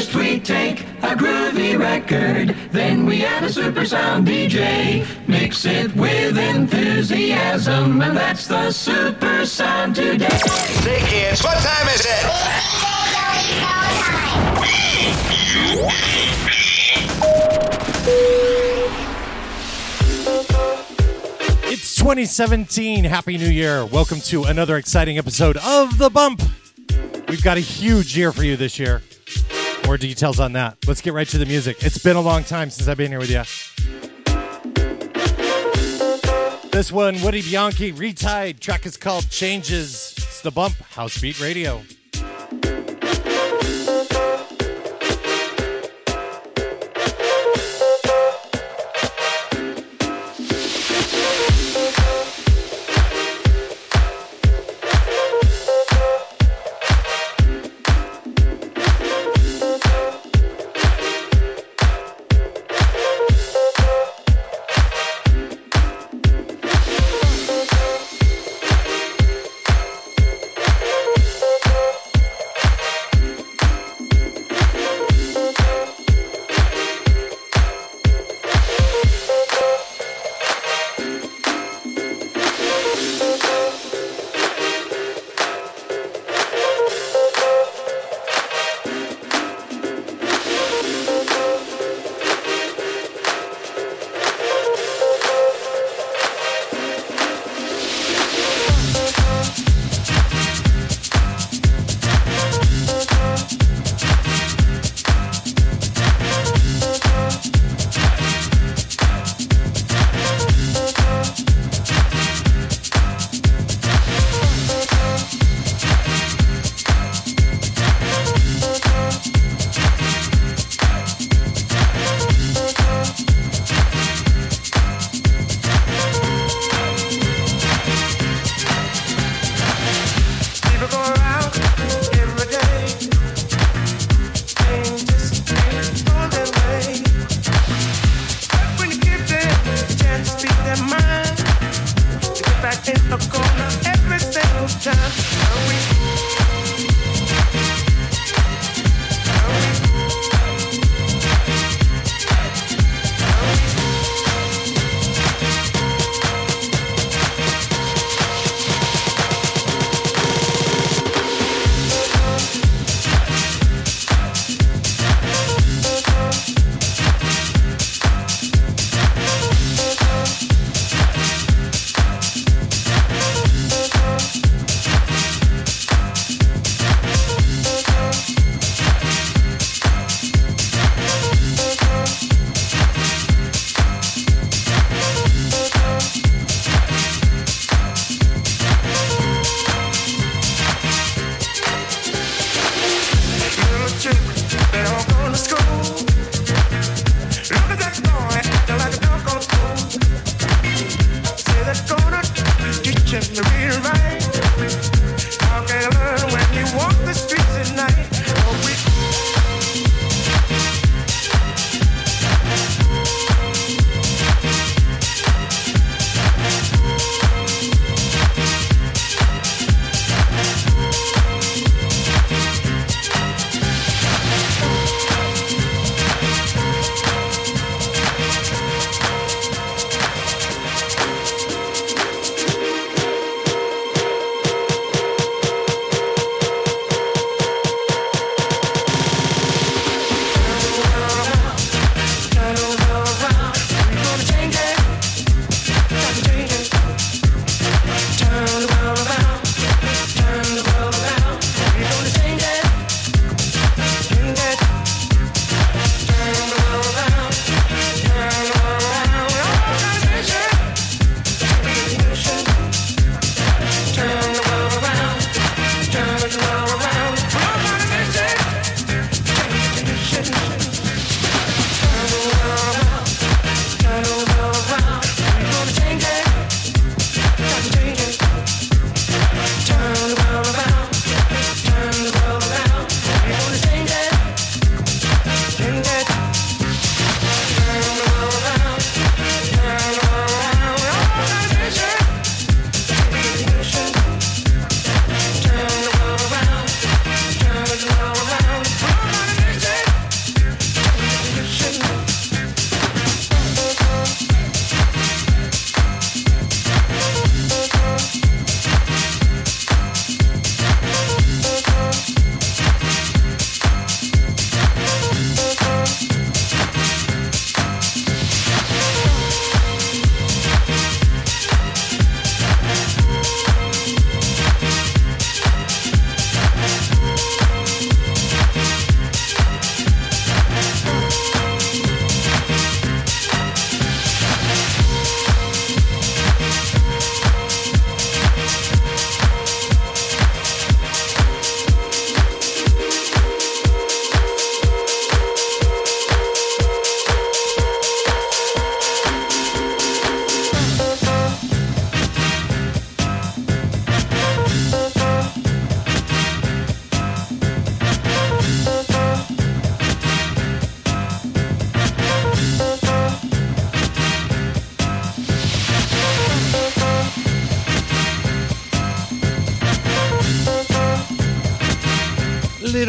First we take a groovy record, then we add a super sound DJ. Mix it with enthusiasm, and that's the super sound today. Say kids, what time is it? It's 2017. Happy New Year. Welcome to another exciting episode of The Bump. We've got a huge year for you this year. More details on that. Let's get right to the music. It's been a long time since I've been here with you. This one, Woody Bianchi, Retied. Track is called Changes. It's The Bump, House Beat Radio.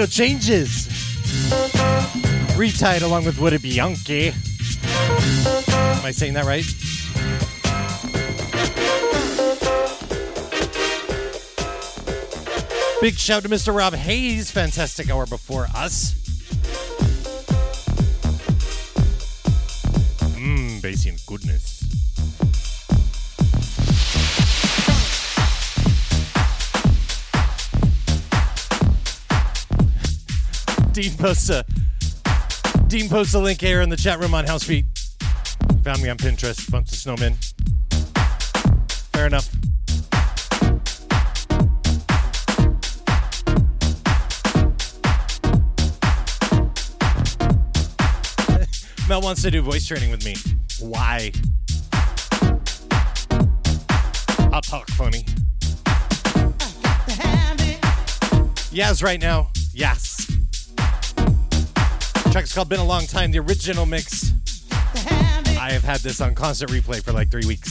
Little changes. Retied along with Be Yankee. Am I saying that right? Big shout to Mr. Rob Hayes. Fantastic hour before us. Posts a Dean posts a link here in the chat room on House Beat. Found me on Pinterest. Bunch of snowmen. Fair enough. Mel wants to do voice training with me. Why? I'll talk funny. Yes, right now. Track's called Been a Long Time, the original mix. I have had this on constant replay for like three weeks.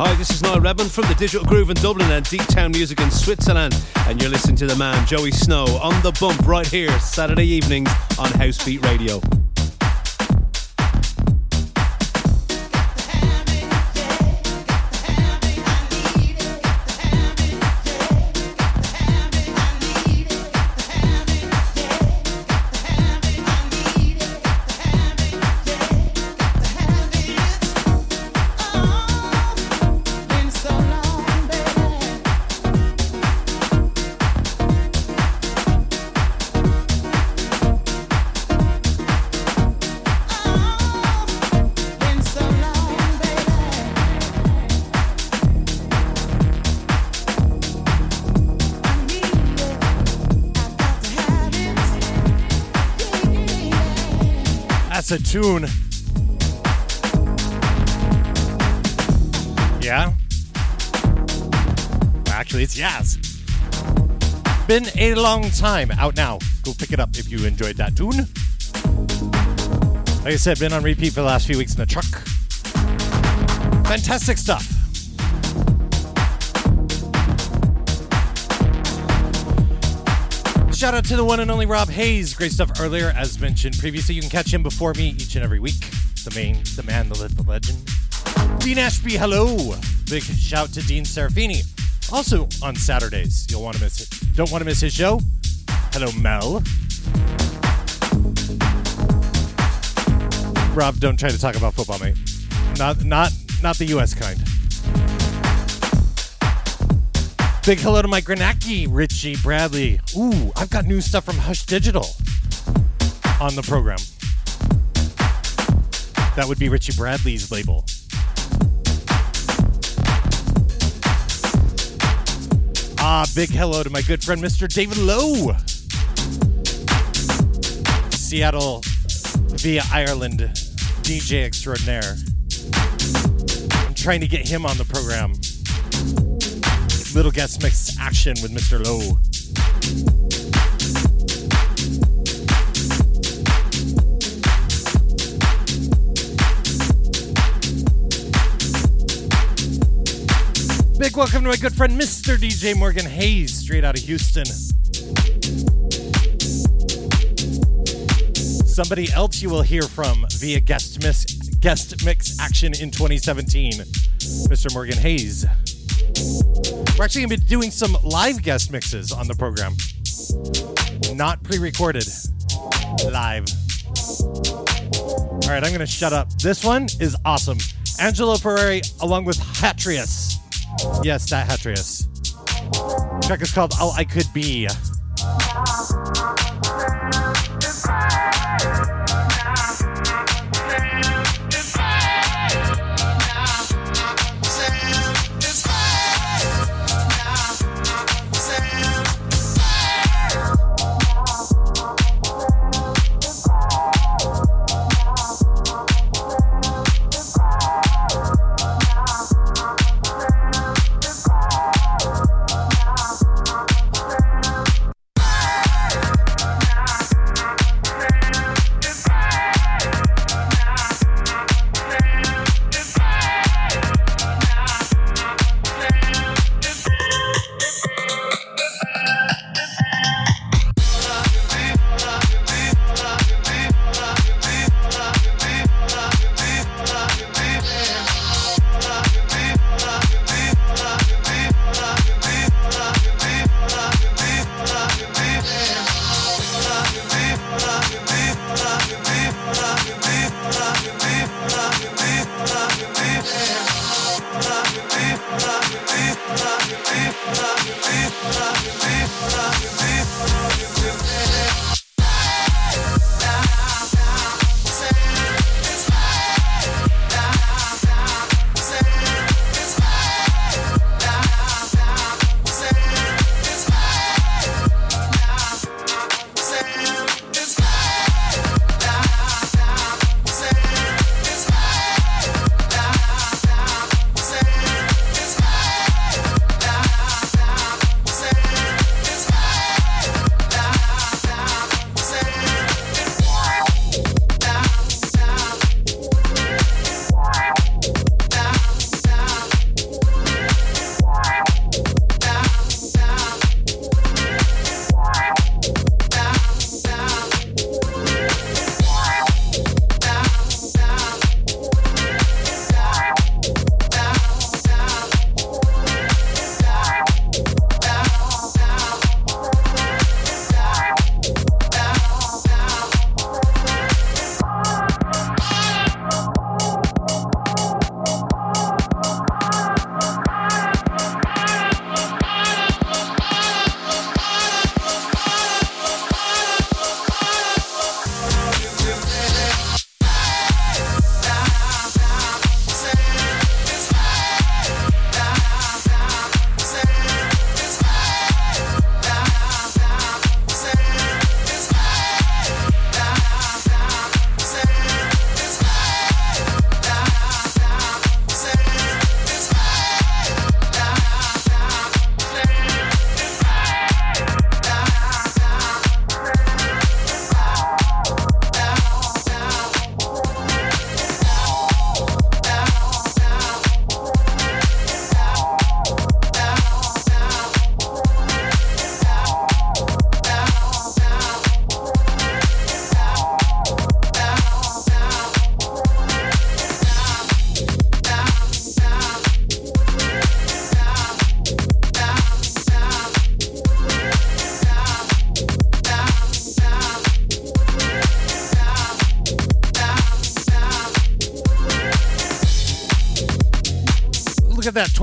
Hi, this is Niall Redmond from the Digital Groove in Dublin and Deep Town Music in Switzerland. And you're listening to the man, Joey Snow, on the bump right here, Saturday evenings on House Beat Radio. Tune. Yeah? Actually, it's Yaz. Been a long time. Out now. Go pick it up if you enjoyed that tune. Like I said, been on repeat for the last few weeks in the truck. Fantastic stuff. Shout out to the one and only Rob Hayes. Great stuff earlier, as mentioned previously. You can catch him before me each and every week. The main, the man, the, lit, the legend. Dean Ashby, hello. Big shout to Dean Serafini. Also on Saturdays, you'll want to miss it. Don't want to miss his show. Hello, Mel. Rob, don't try to talk about football, mate. Not, not, not the U.S. kind. Big hello to my Granaki, Richie Bradley. Ooh, I've got new stuff from Hush Digital on the program. That would be Richie Bradley's label. Ah, big hello to my good friend Mr. David Lowe. Seattle via Ireland DJ extraordinaire. I'm trying to get him on the program. Little guest mix action with Mr. Lowe. Big welcome to my good friend Mr. DJ Morgan Hayes, straight out of Houston. Somebody else you will hear from via guest mix, guest mix action in 2017, Mr. Morgan Hayes. We're actually going to be doing some live guest mixes on the program. Not pre recorded, live. All right, I'm going to shut up. This one is awesome. Angelo Ferrari along with Hatiras. Yes, that Hatiras. Track is called All I Could Be.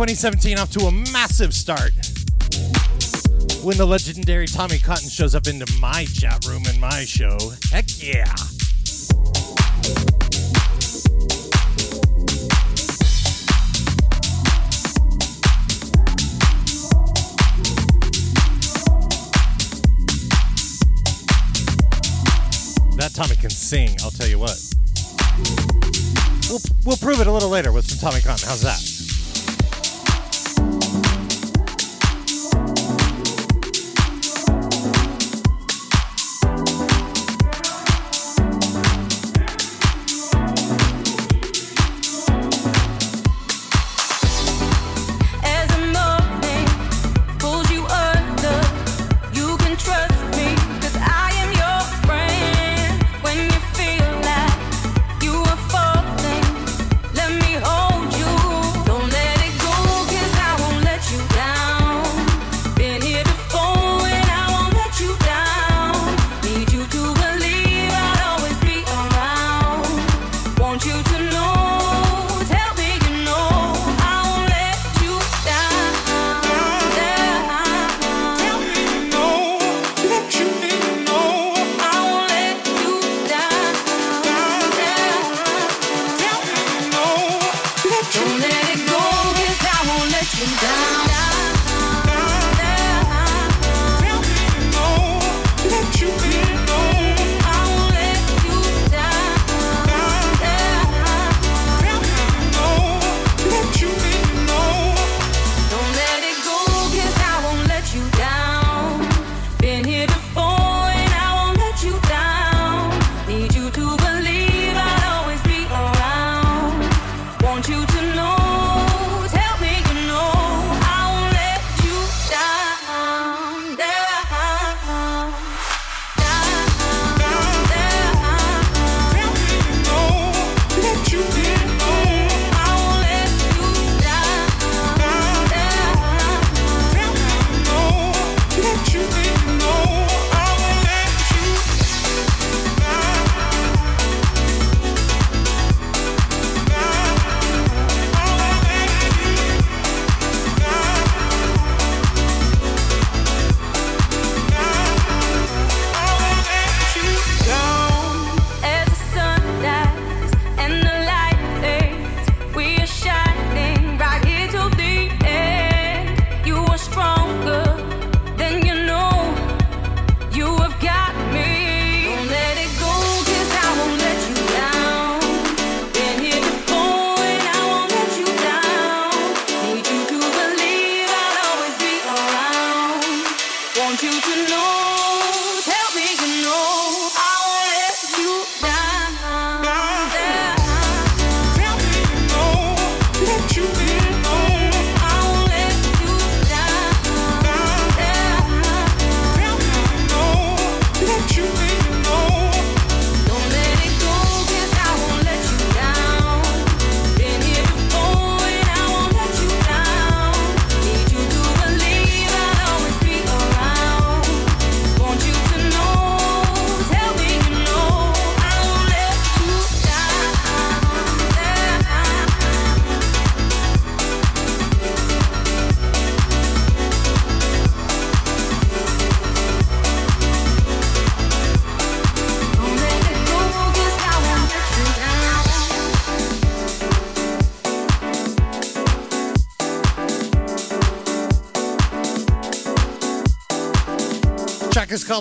2017 off to a massive start when the legendary Tommy Cotton shows up into my chat room and my show. Heck yeah! That Tommy can sing, I'll tell you what. We'll, we'll prove it a little later with some Tommy Cotton. How's that?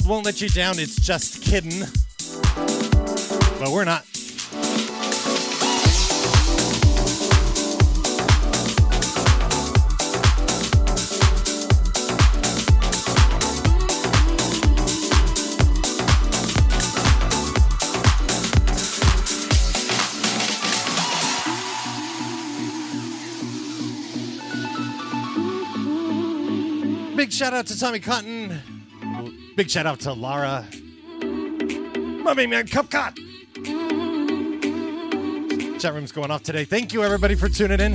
Won't let you down, it's just kidding. But we're not. Big shout out to Tommy Cotton, Big shout out to Lara. Mummy Man Cupcot. Chat room's going off today. Thank you everybody for tuning in.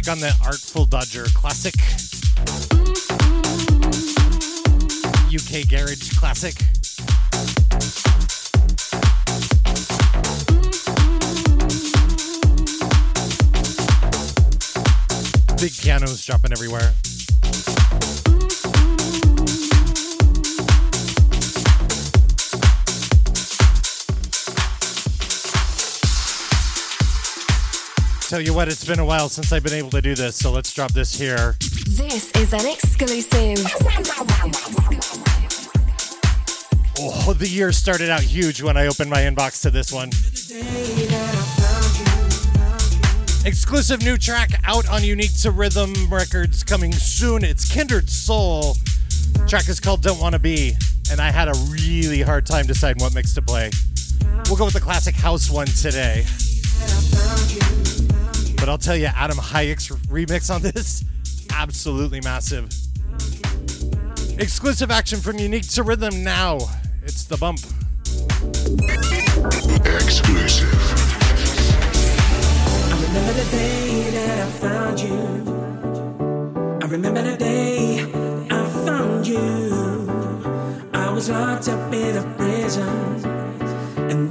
take on the Artful Dodger classic. Tell you what, it's been a while since I've been able to do this, so let's drop this here. This is an exclusive. Oh, the year started out huge when I opened my inbox to this one. Exclusive new track out on Unique to Rhythm Records coming soon. It's Kindred Soul. Track is called Don't Wanna Be, and I had a really hard time deciding what mix to play. We'll go with the classic house one today. But I'll tell you, Adam Hayek's remix on this, absolutely massive. Exclusive action from Unique to Rhythm now. It's the bump. Exclusive. I remember the day that I found you. I remember the day I found you. I was locked up in a prison. And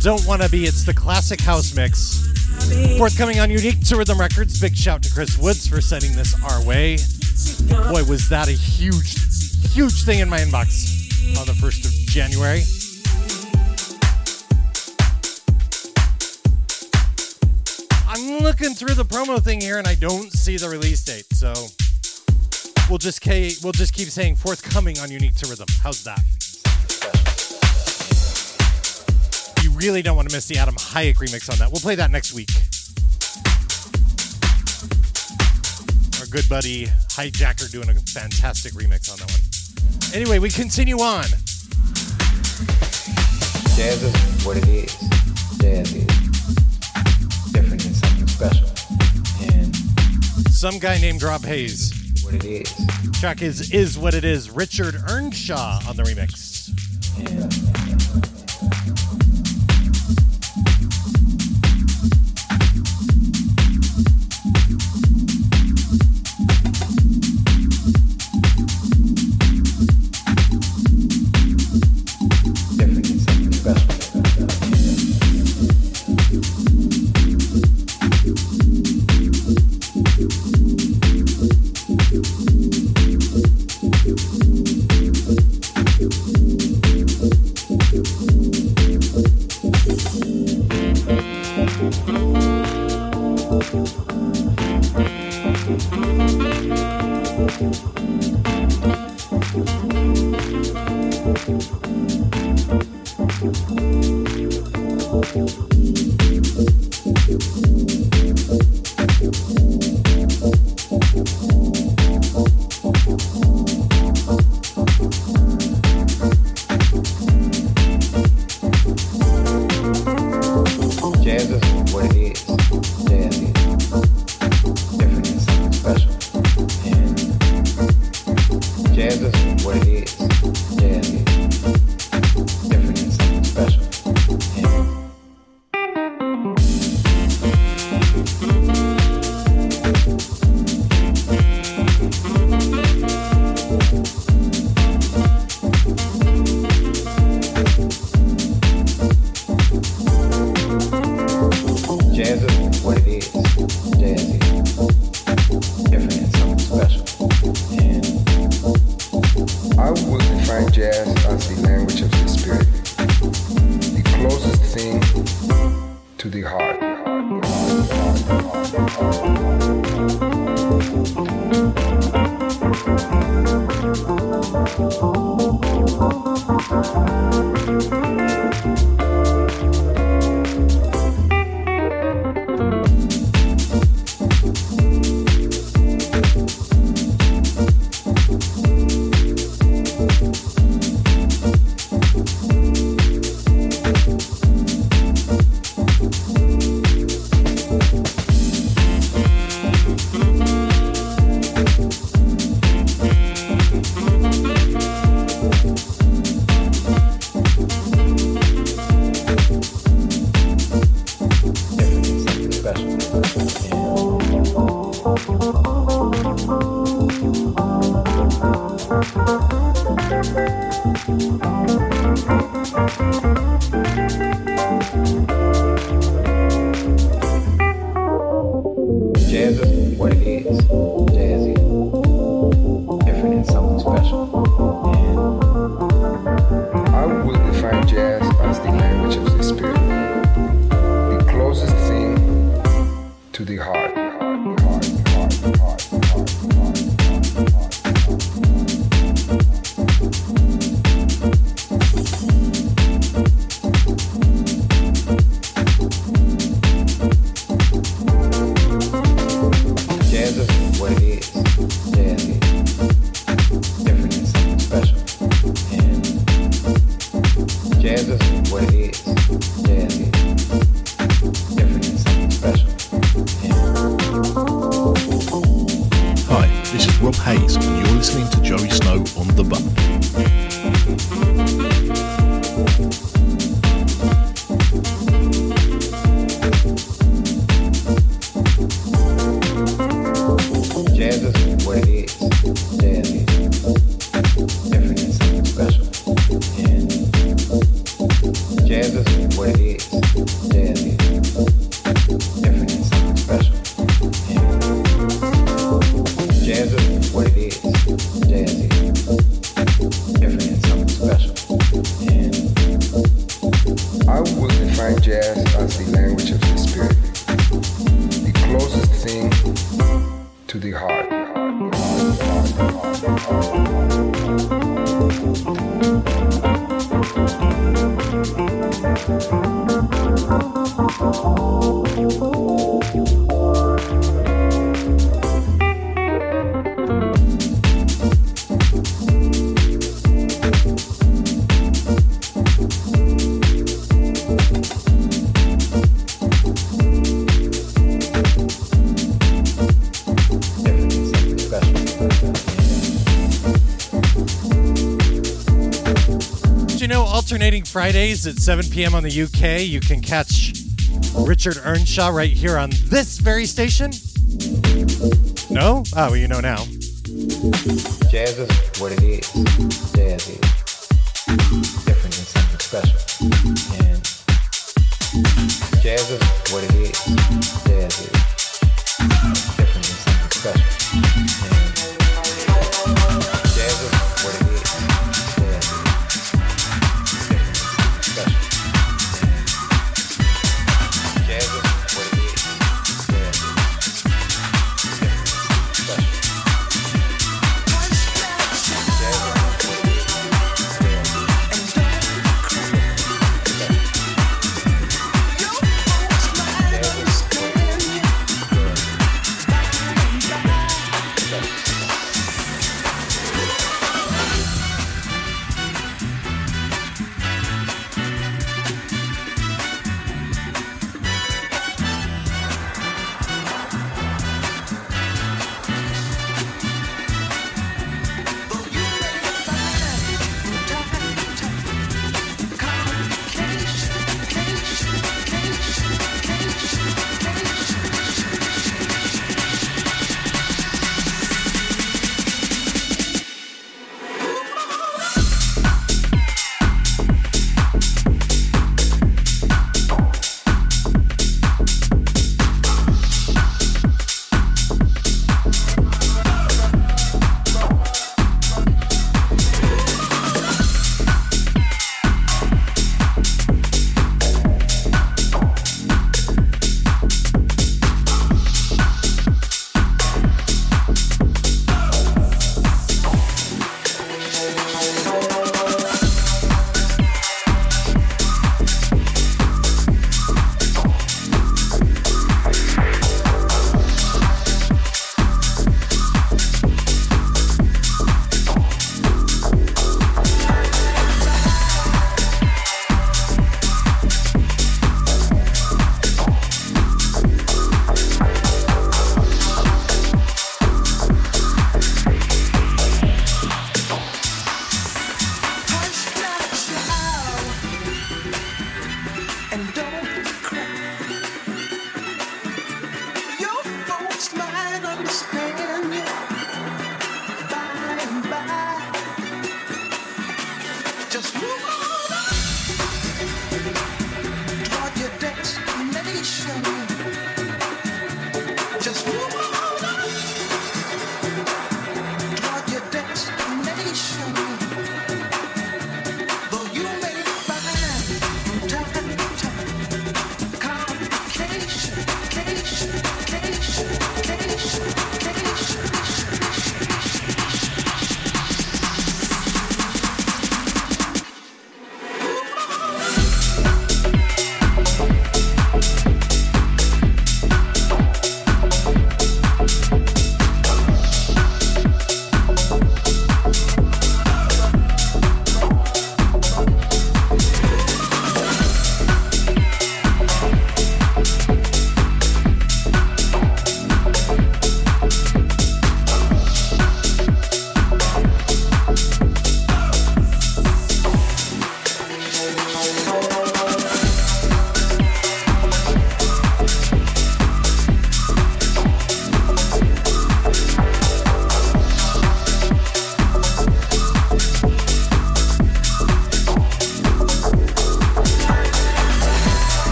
Don't Wanna Be. It's the classic house mix. Forthcoming on Unique to Rhythm Records. Big shout to Chris Woods for sending this our way. Boy, was that a huge, huge thing in my inbox on the 1st of January. I'm looking through the promo thing here and I don't see the release date, so we'll just ca- we'll just keep saying forthcoming on Unique to Rhythm. How's that? Really don't want to miss the Adam Hayek remix on that. We'll play that next week. Our good buddy Hijacker doing a fantastic remix on that one. Anyway, we continue on. Jazz is what it is. Jazz is different and something special. And Some guy named Rob Hayes. what it is. Track is is what it is. Richard Earnshaw on the remix. Fridays at 7 p.m. on the UK. You can catch Richard Earnshaw right here on this very station. No? Oh, well, you know now. Jazz is what it is.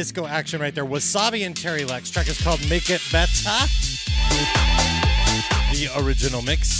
Disco action right there. Wasabi and Terry Lex. Track is called Make It Better. The original mix.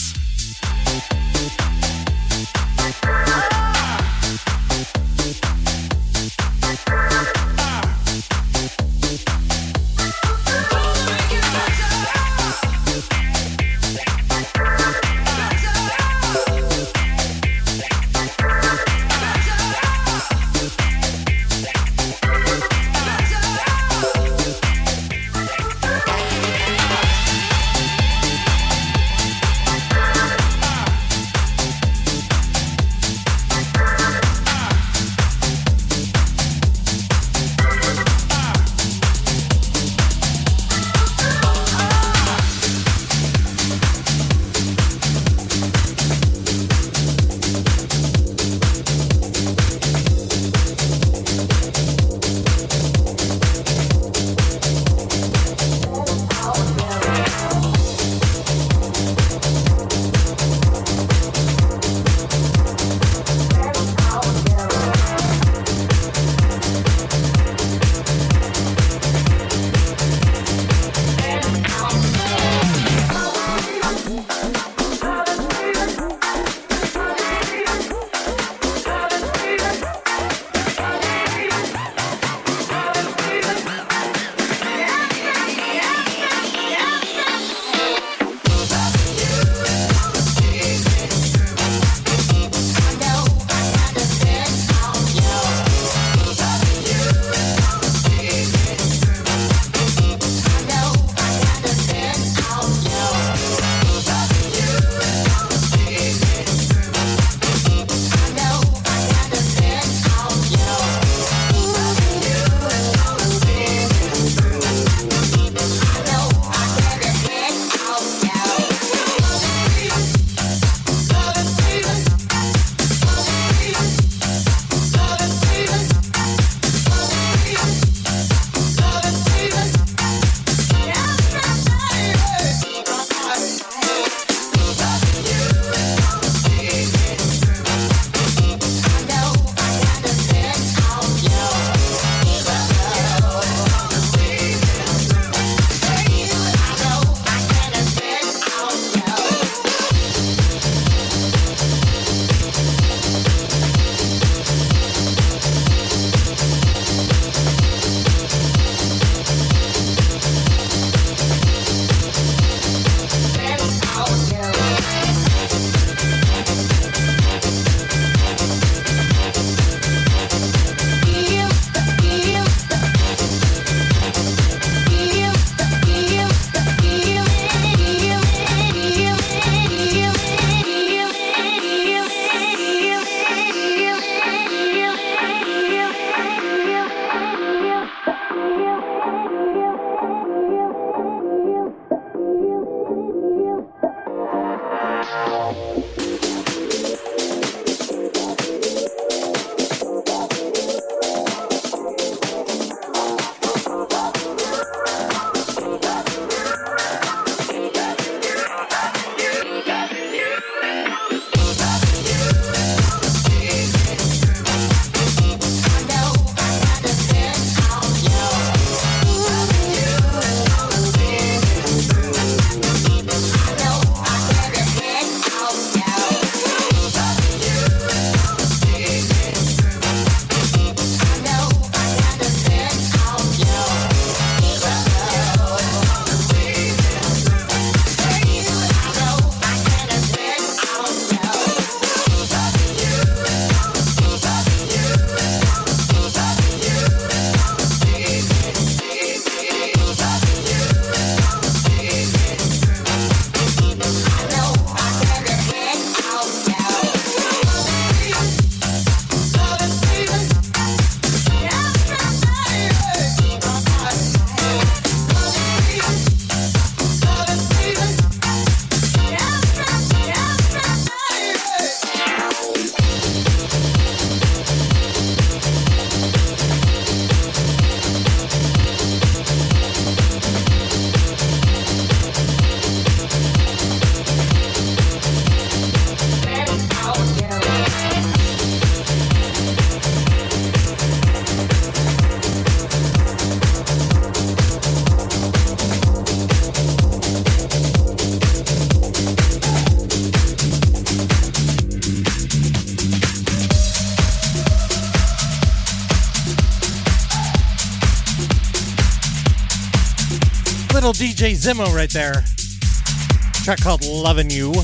Jay Zimmo right there. A track called "Loving You,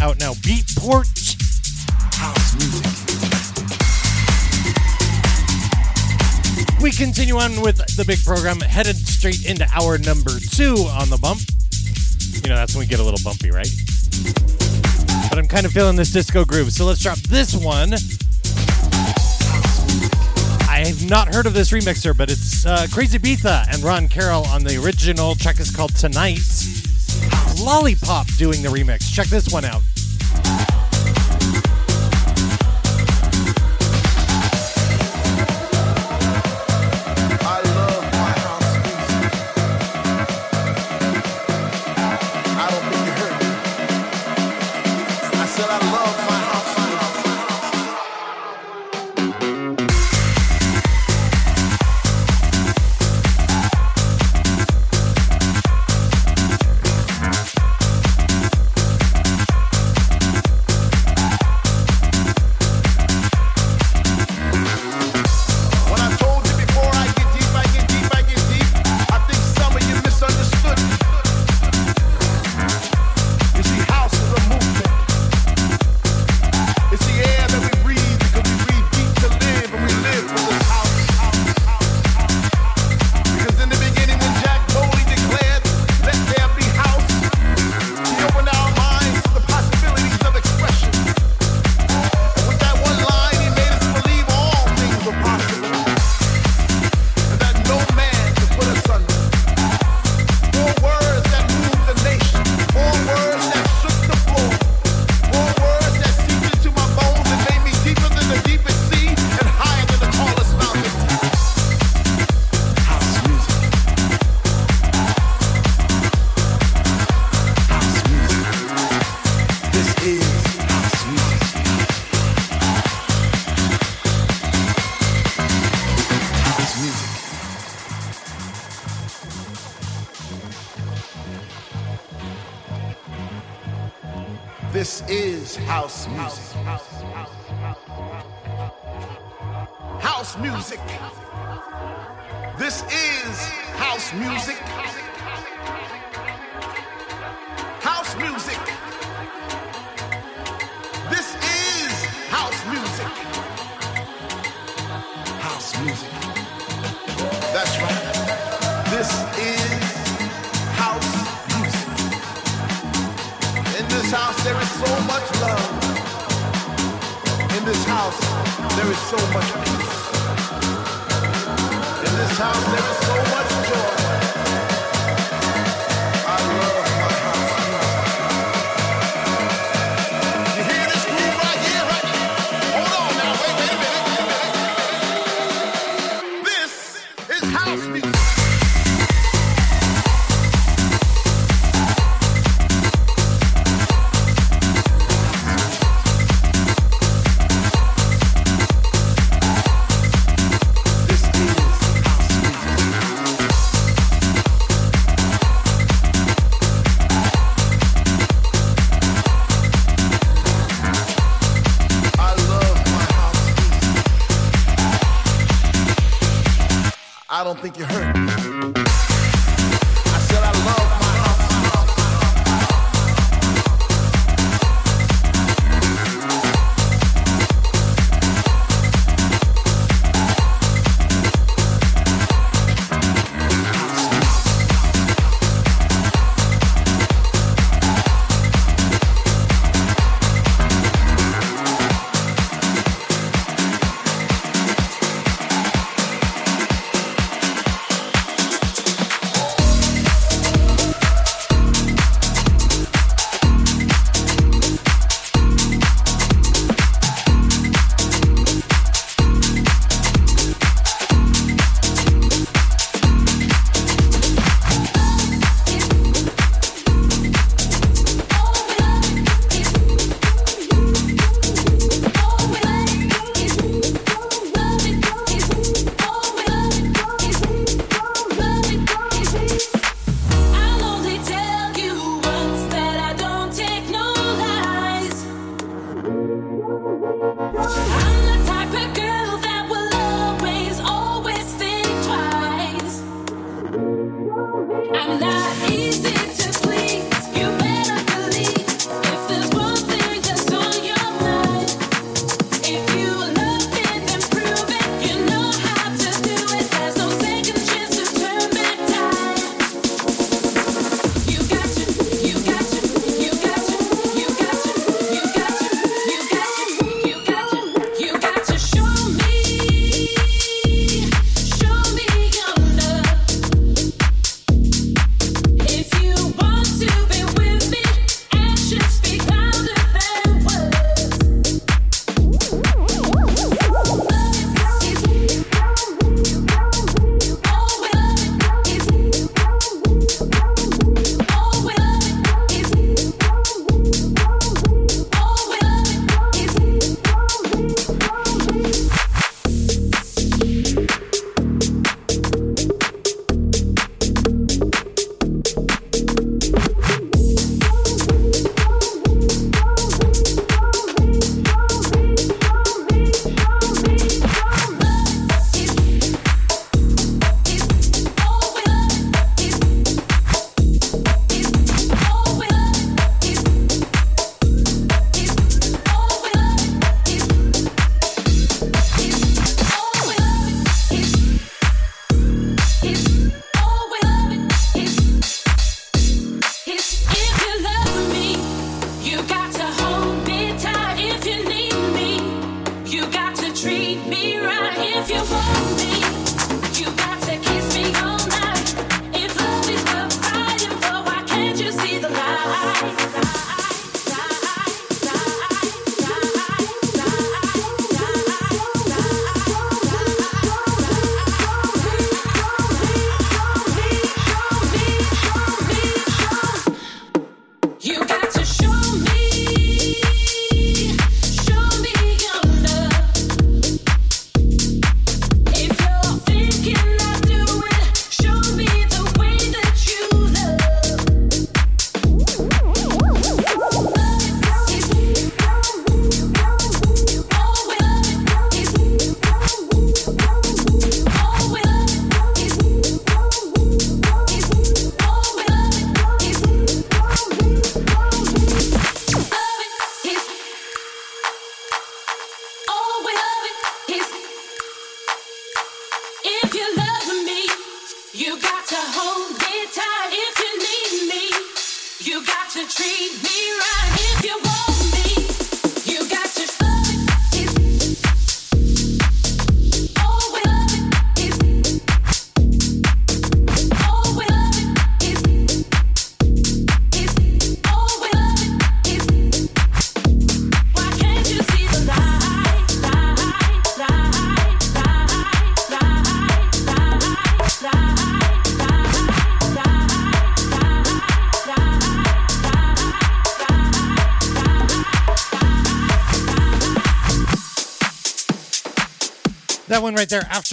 out now. Beatport. House music. We continue on with the big program, headed straight into hour number two on the bump. You know, that's when we get a little bumpy, right? But I'm kind of feeling this disco groove, so let's drop this one not heard of this remixer, but it's uh, Crazibiza and Ron Carroll on the original track is called Tonight. Lollipop doing the remix. Check this one out.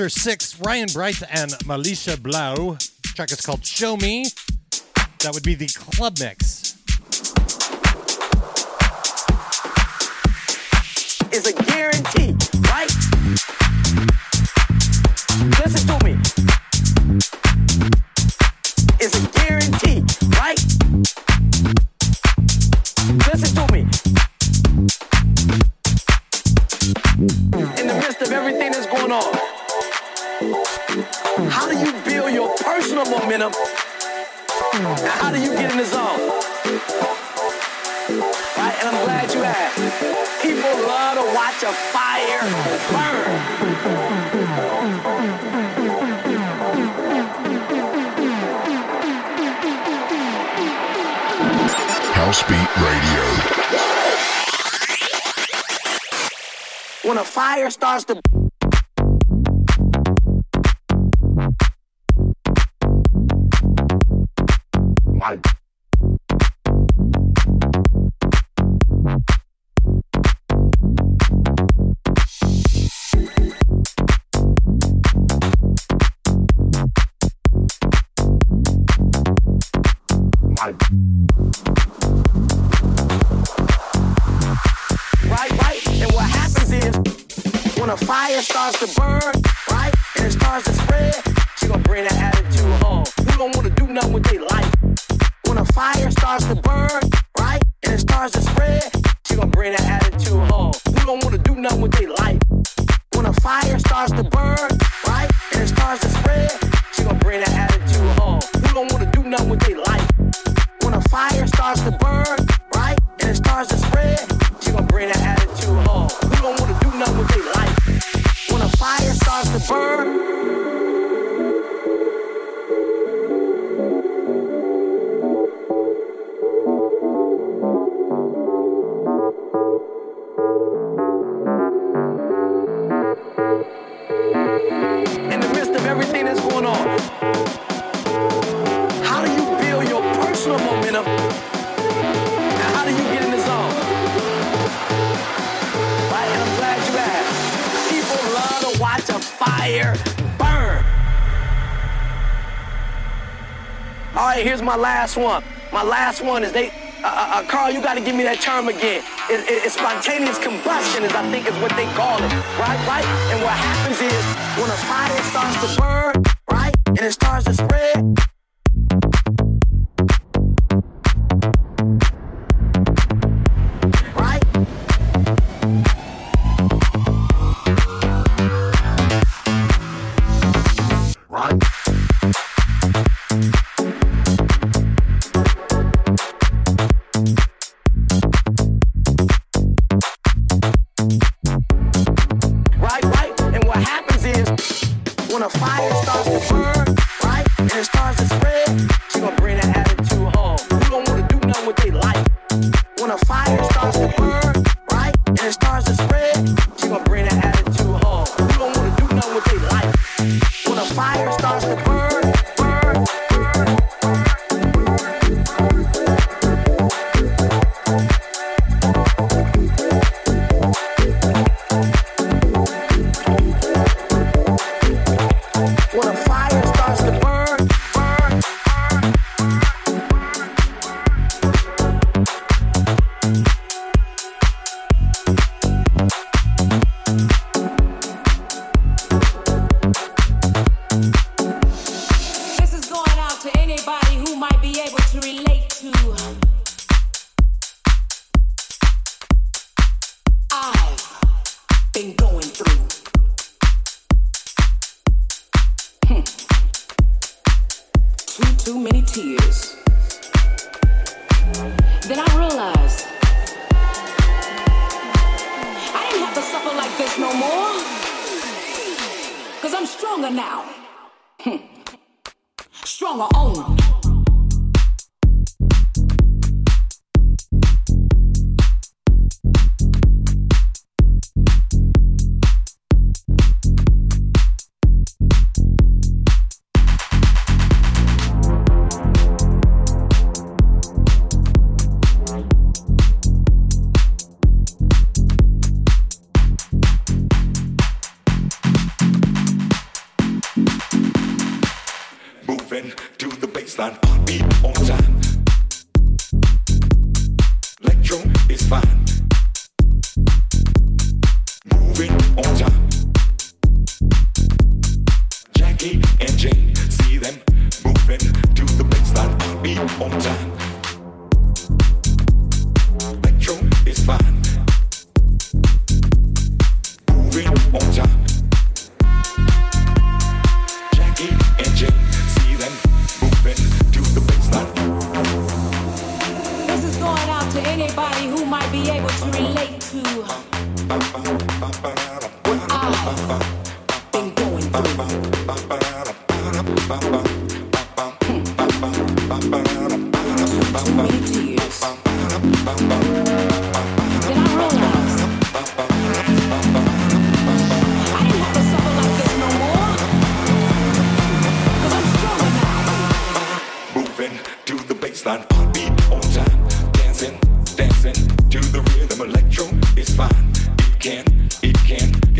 Six, Ryan Bright, and Malisha Blau. Track is called Show Me. That would be the club mix. starts to. One. One. a fire starts to burn, right? And it starts to spread, she gonna bring that attitude home. We don't wanna do nothing with their life. When a fire starts to burn, right? And it starts to spread, she gonna bring that attitude home. We don't wanna do nothing with their life. When a fire starts to burn, To fire burn. All right, here's my last one. My last one is they. Uh, uh, uh Carl, you got to give me that term again. It, it, it's spontaneous combustion, is I think is what they call it, right? Right. And what happens is when a fire starts to burn, right, and it starts to spread.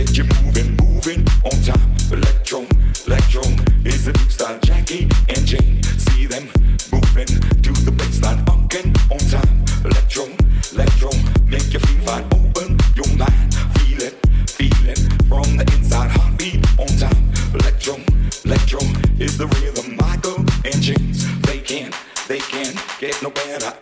get you moving, moving on is the new style. Jackie and Jane, see them moving to the funkin' on make your mind, feel it, feel it from the inside. Heartbeat on is the rhythm. Michael and James, they can, they can get no better.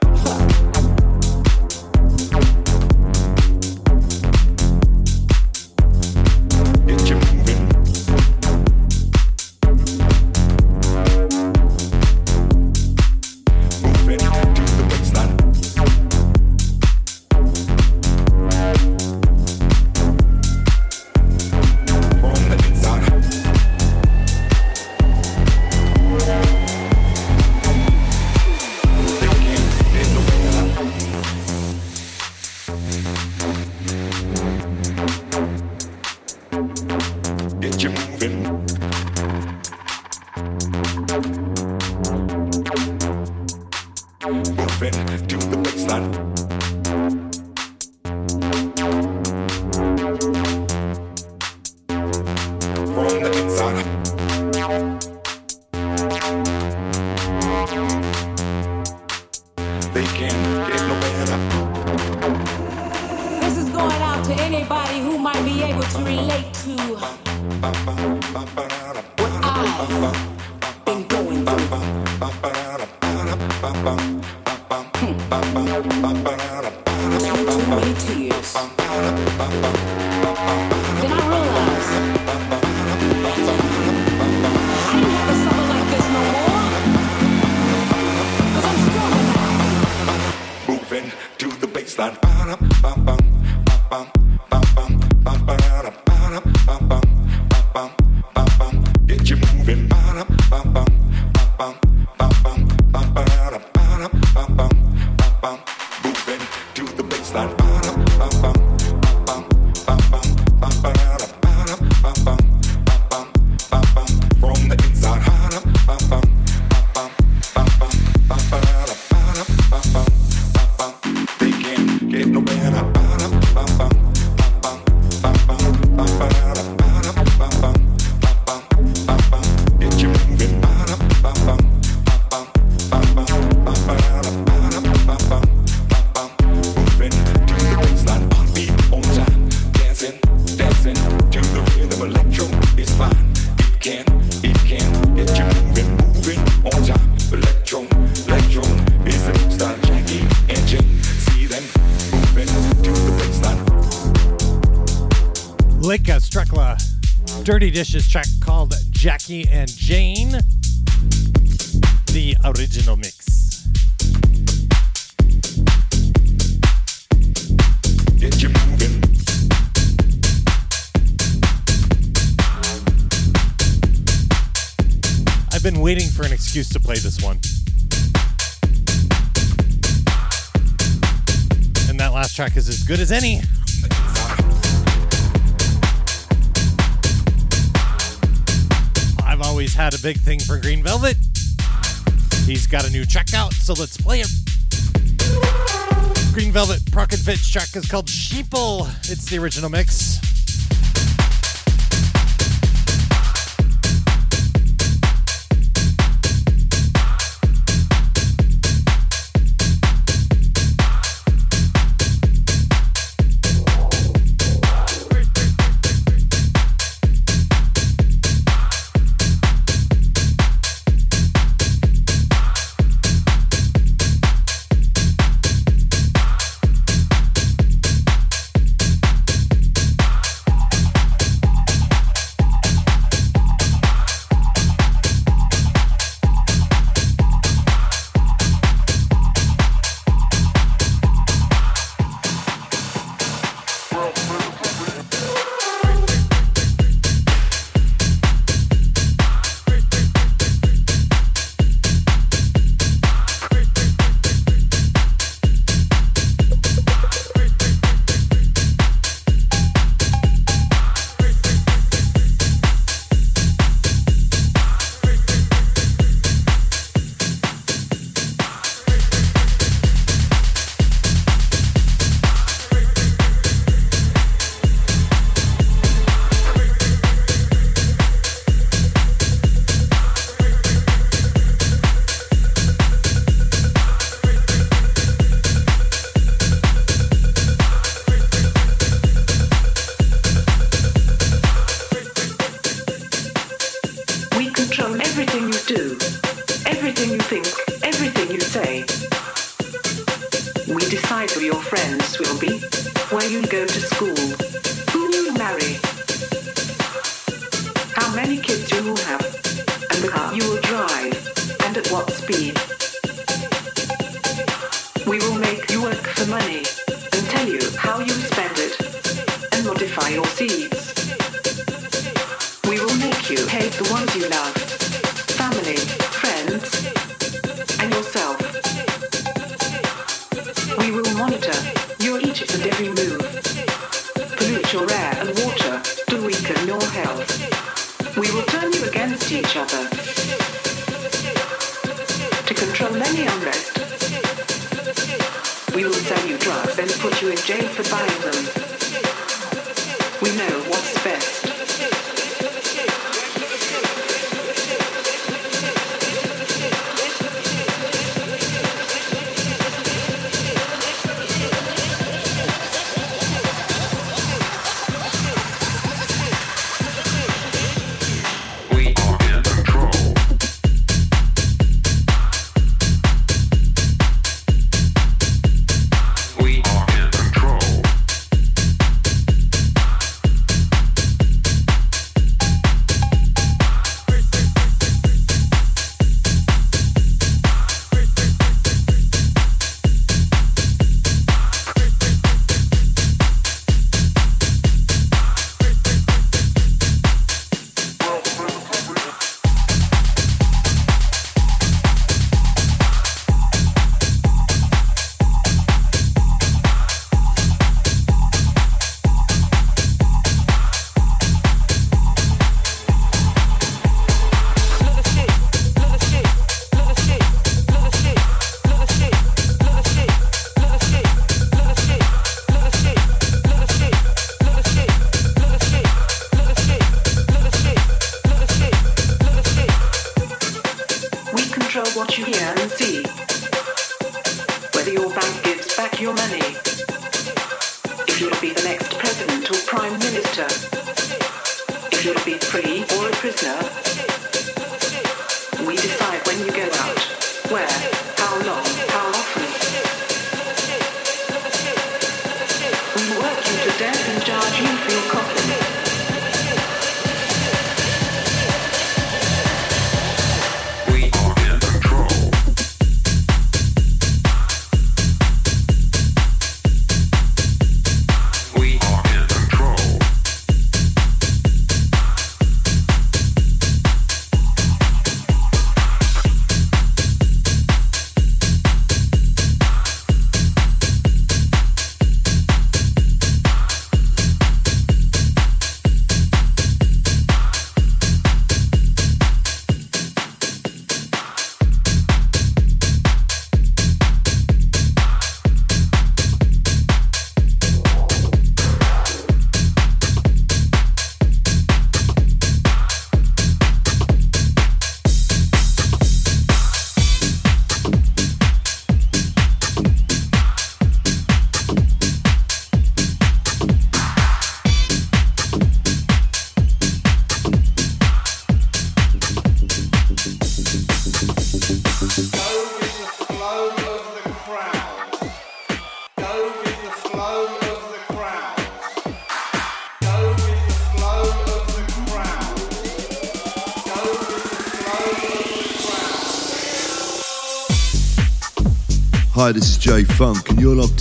Dirty Dishes track called Jackie and Jane, the original mix. Get you moving. I've been waiting for an excuse to play this one. And that last track is as good as any. had a big thing for Green Velvet. He's got a new track out, so let's play it. Green Velvet Proc and track is called Sheeple. It's the original mix.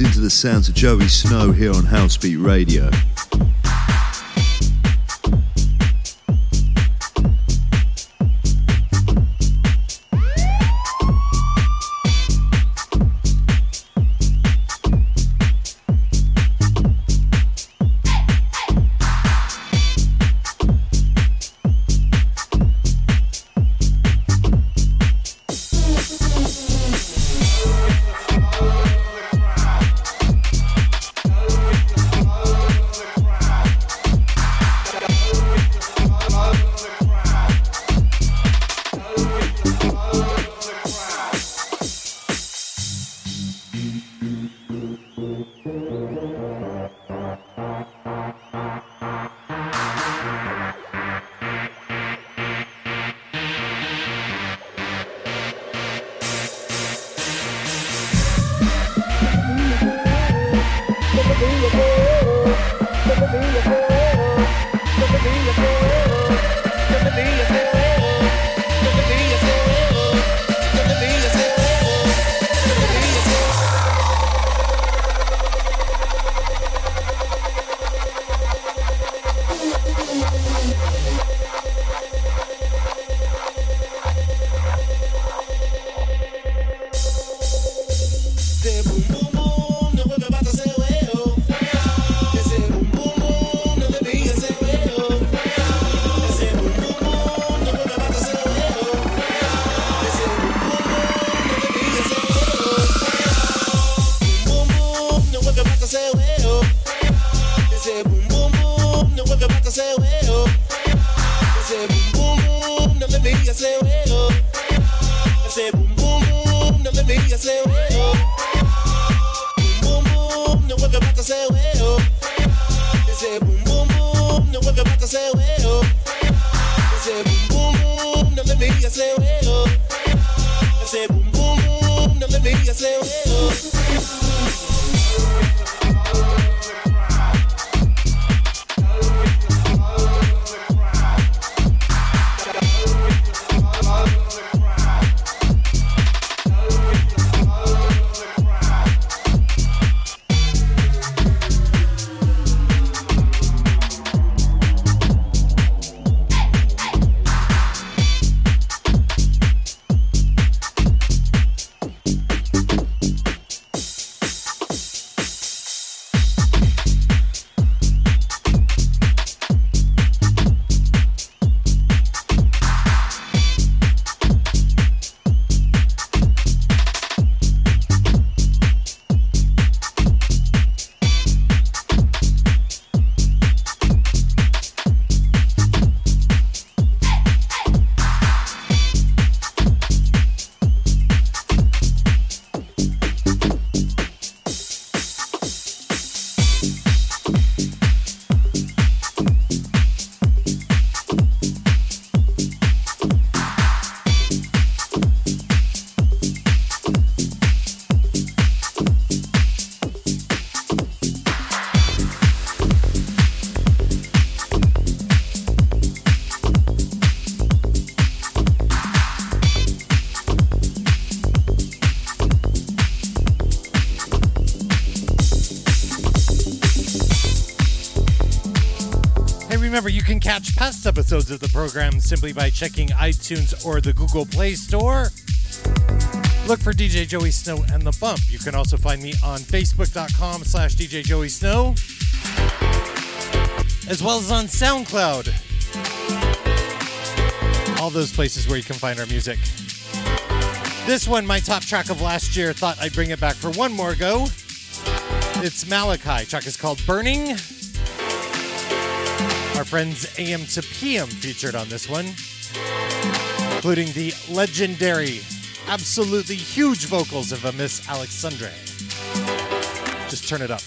into the sounds of Joey Snow here on House Beat Radio. Mueve para boom boom boom, dale mi ese veo. Ese boom boom boom, dale mi ese veo. Boom boom boom, no mueve para que boom boom boom, no mueve past episodes of the program simply by checking iTunes or the Google Play Store. Look for DJ Joey Snow and The Bump. You can also find me on Facebook.com slash DJ Joey Snow, as well as on SoundCloud. All those places where you can find our music. This one, my top track of last year, thought I'd bring it back for one more go. It's Malachi. Track is called Burning. Our friends AM to PM featured on this one, including the legendary, absolutely huge vocals of a Miss Alexandre. Just turn it up.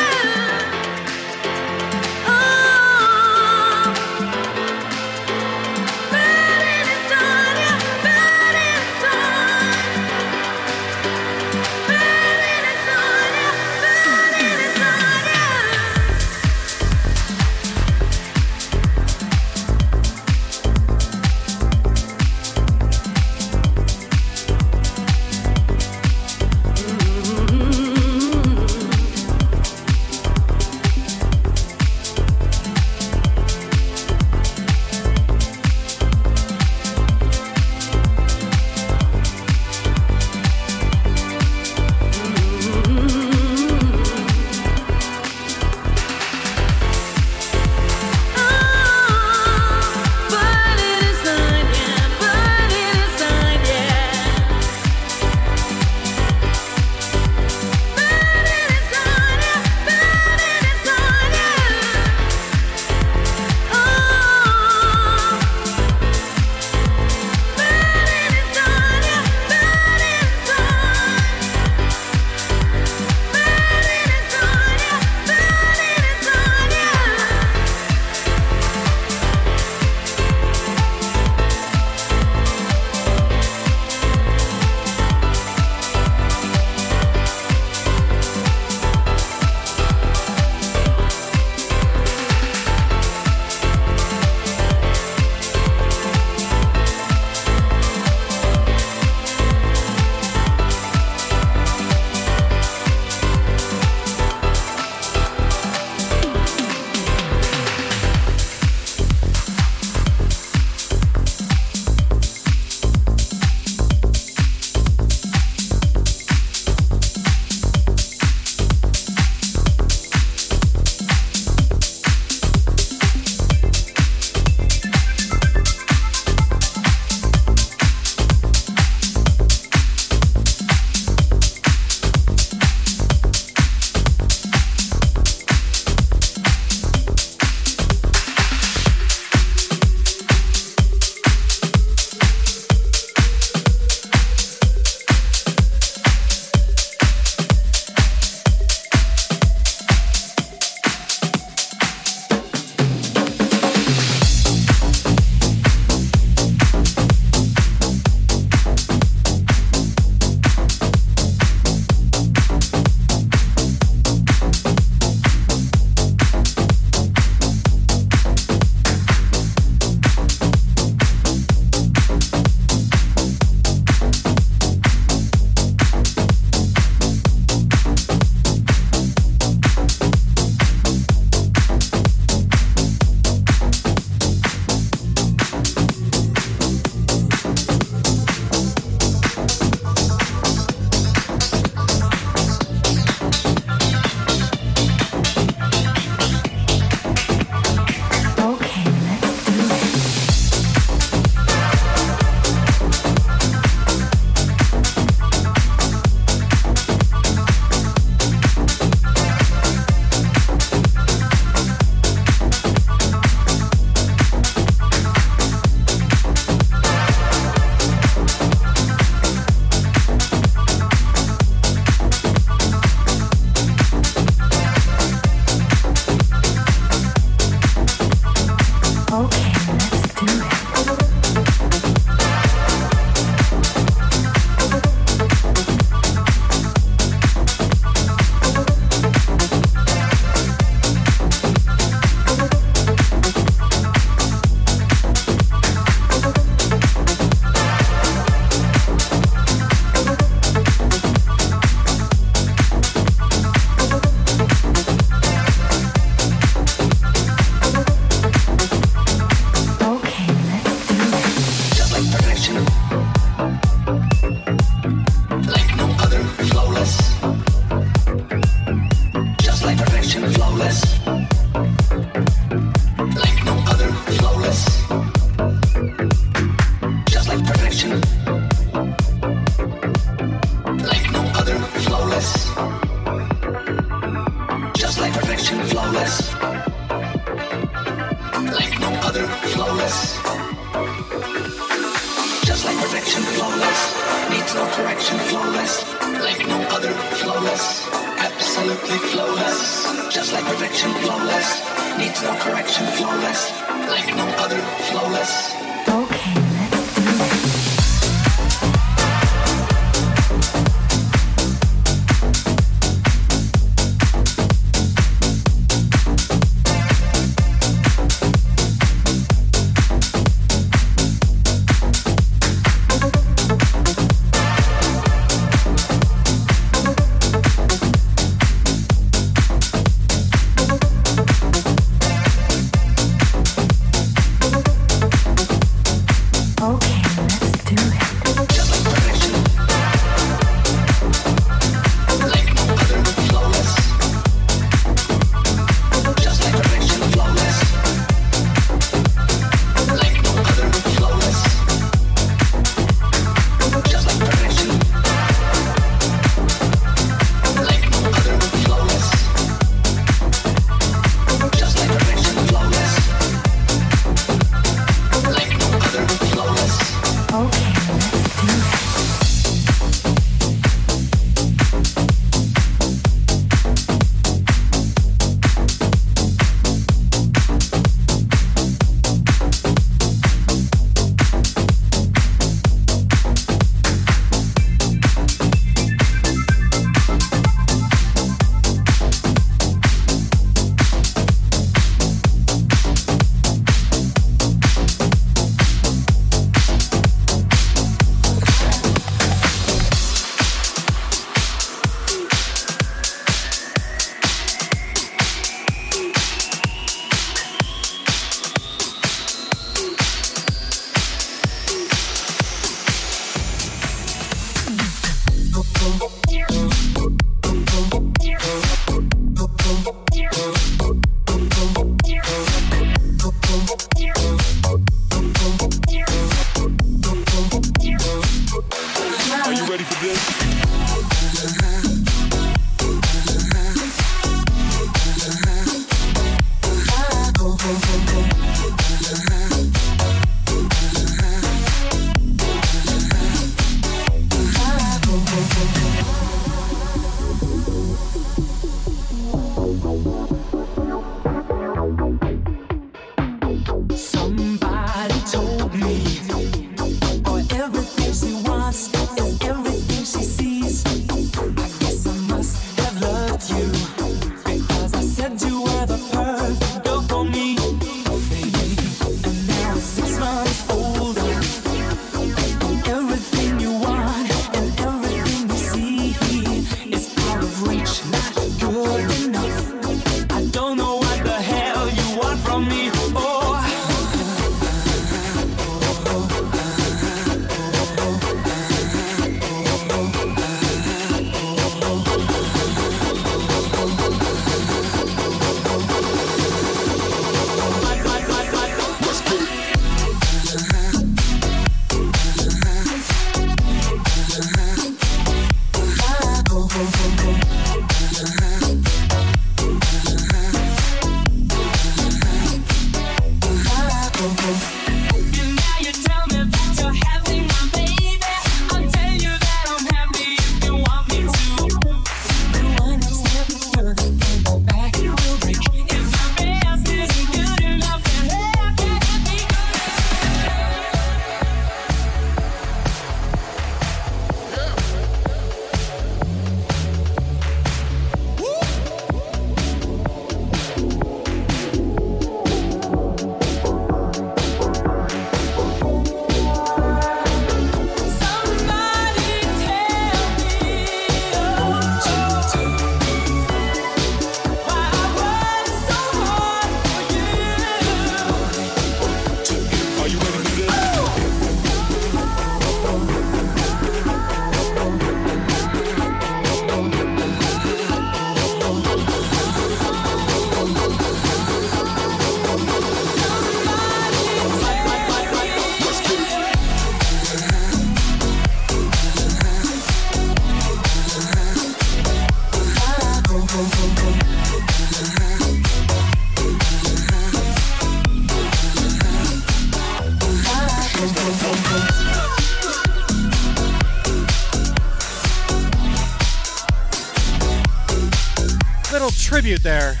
Tribute there.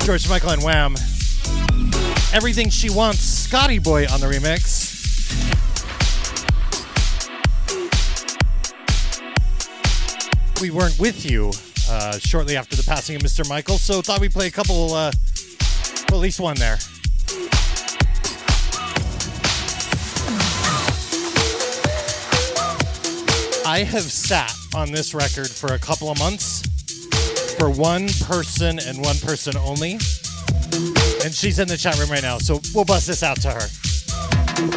George Michael and Wham. Everything She Wants, Scotty Boy on the remix. We weren't with you uh, shortly after the passing of Mr. Michael, so thought we'd play a couple, uh, well, at least one there. I have sat on this record for a couple of months for one person and one person only. And she's in the chat room right now, so we'll bust this out to her.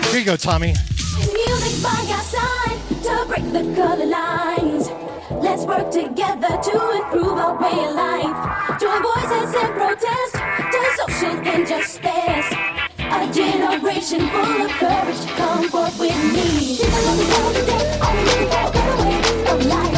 Here you go, Tommy. Music by side to break the color lines. Let's work together to improve our way of life. Join voices protest to social injustice. A generation full of courage. Come forth with me. People of the world today are we for a better way of life.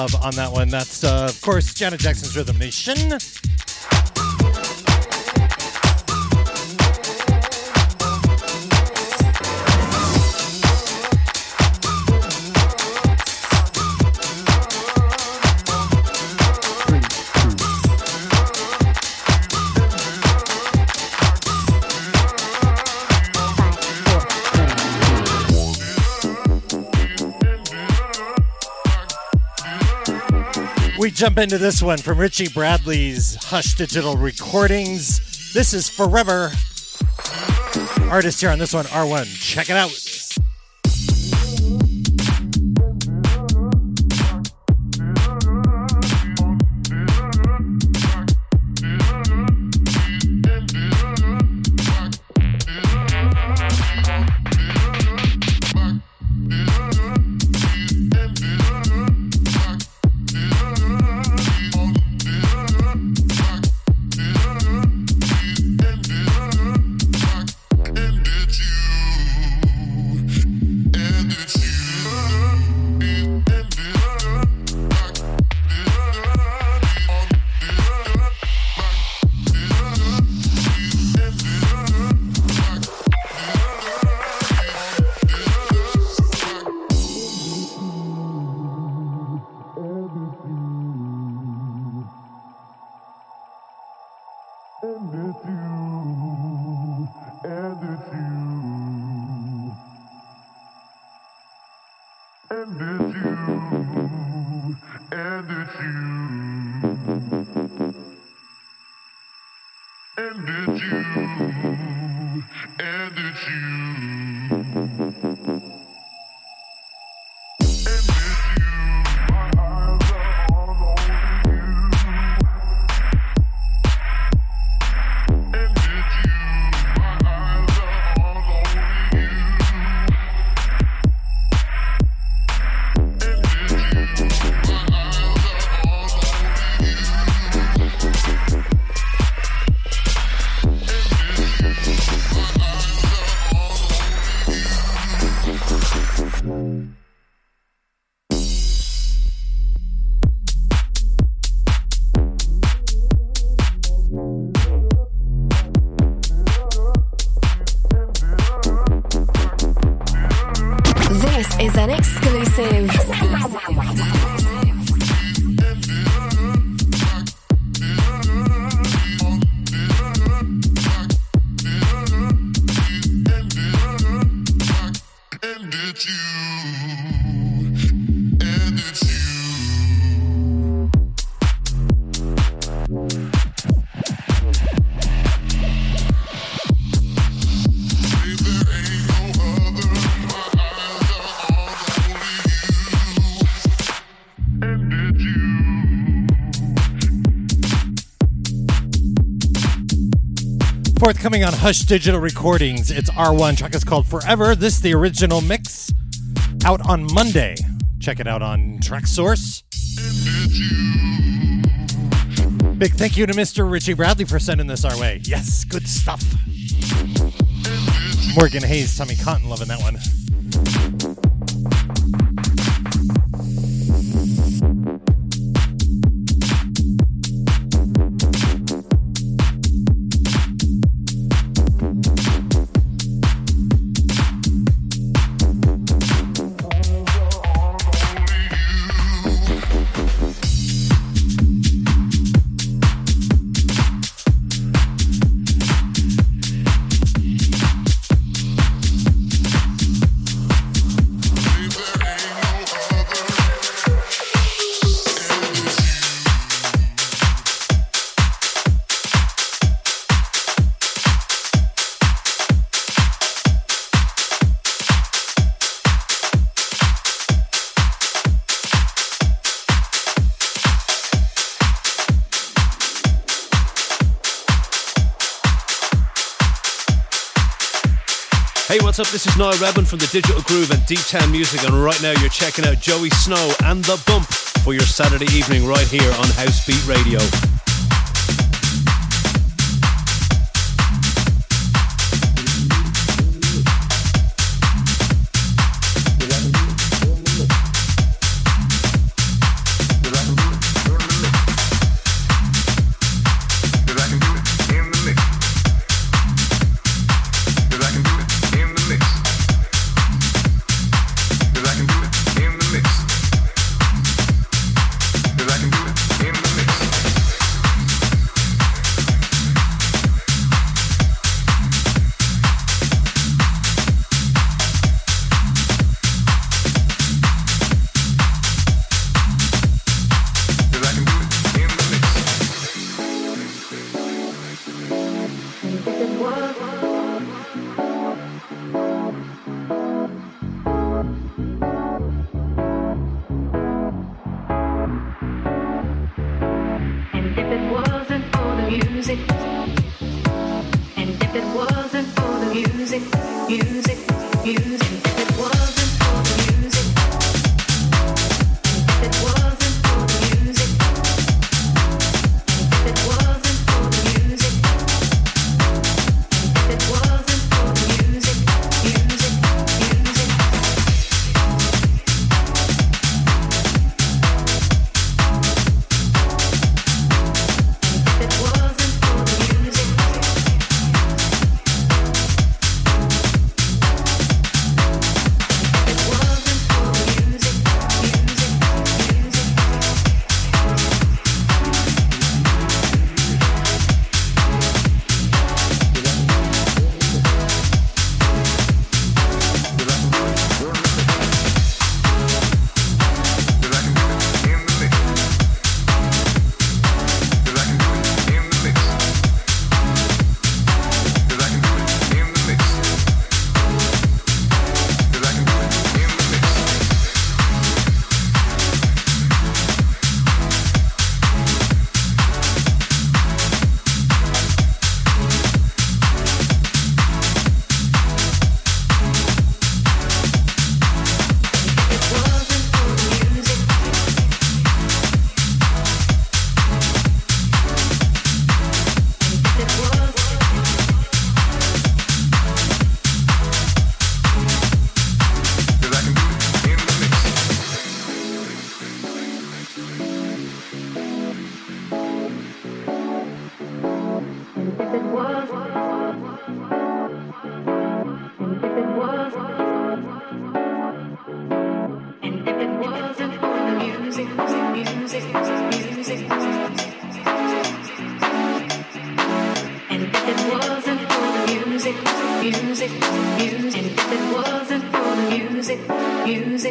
Club on that one. That's, uh, of course, Janet Jackson's Rhythm Nation. We jump into this one from Richie Bradley's Hush Digital Recordings. This is Forever. Artist here on this one, R1. Check it out. This Forthcoming on Hush Digital Recordings, it's R1. Track is called Forever. This is the original mix. Out on Monday. Check it out on Traxsource. Big thank you to Mr. Richie Bradley for sending this our way. Yes, good stuff. Morgan Hayes, Tommy Cotton, loving that one. Up? This is Niall Rebin from the Digital Groove and Deep Town Music, and right now you're checking out Joey Snow and The Bump for your Saturday evening right here on House Beat Radio.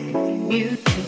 Music,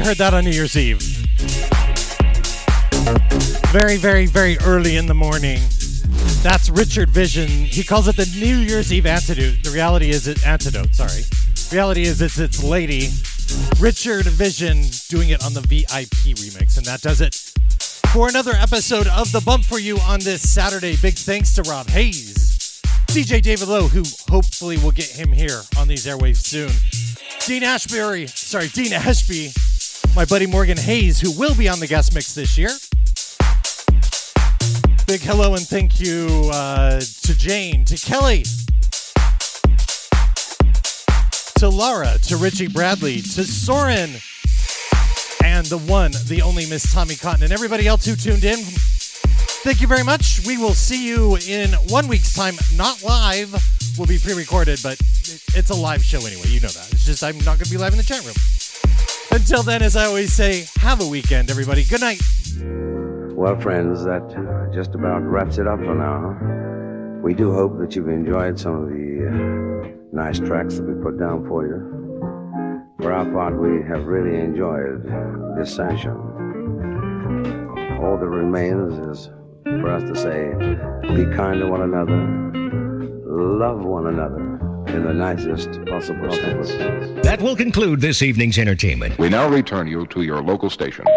I heard that on New Year's Eve. Very, very, very early in the morning. That's Richard Vission. He calls it the New Year's Eve antidote. The reality is it antidote, sorry. Reality is it's its lady, Richard Vission, doing it on the VIP remix, and that does it for another episode of The Bump for you on this Saturday. Big thanks to Rob Hayes, DJ David Lowe, who hopefully will get him here on these airwaves soon. Dean Ashbury, sorry, Dean Ashby, my buddy Morgan Hayes, who will be on the guest mix this year. Big hello and thank you uh, to Jane, to Kelly, to Laura, to Richie Bradley, to Soren, and the one, the only Miss Tommy Cotton, and everybody else who tuned in. Thank you very much. We will see you in one week's time, not live. Will be pre-recorded, but it's a live show anyway. You know that. It's just I'm not going to be live in the chat room. Until then, as I always say, have a weekend, everybody. Good night. Well, friends, that just about wraps it up for now. We do hope that you've enjoyed some of the uh, nice tracks that we put down for you. For our part, we have really enjoyed this session. All that remains is for us to say, be kind to one another, love one another in the nicest possible sense. That will conclude this evening's entertainment. We now return you to your local stations.